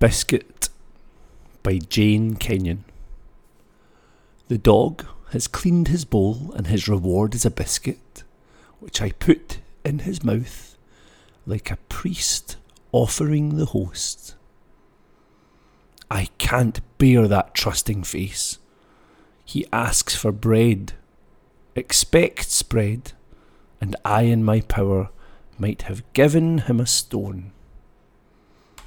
Biscuit by Jane Kenyon. The dog has cleaned his bowl, and his reward is a biscuit, which I put in his mouth like a priest offering the host. I can't bear that trusting face. He asks for bread, expects bread, and I, in my power, might have given him a stone.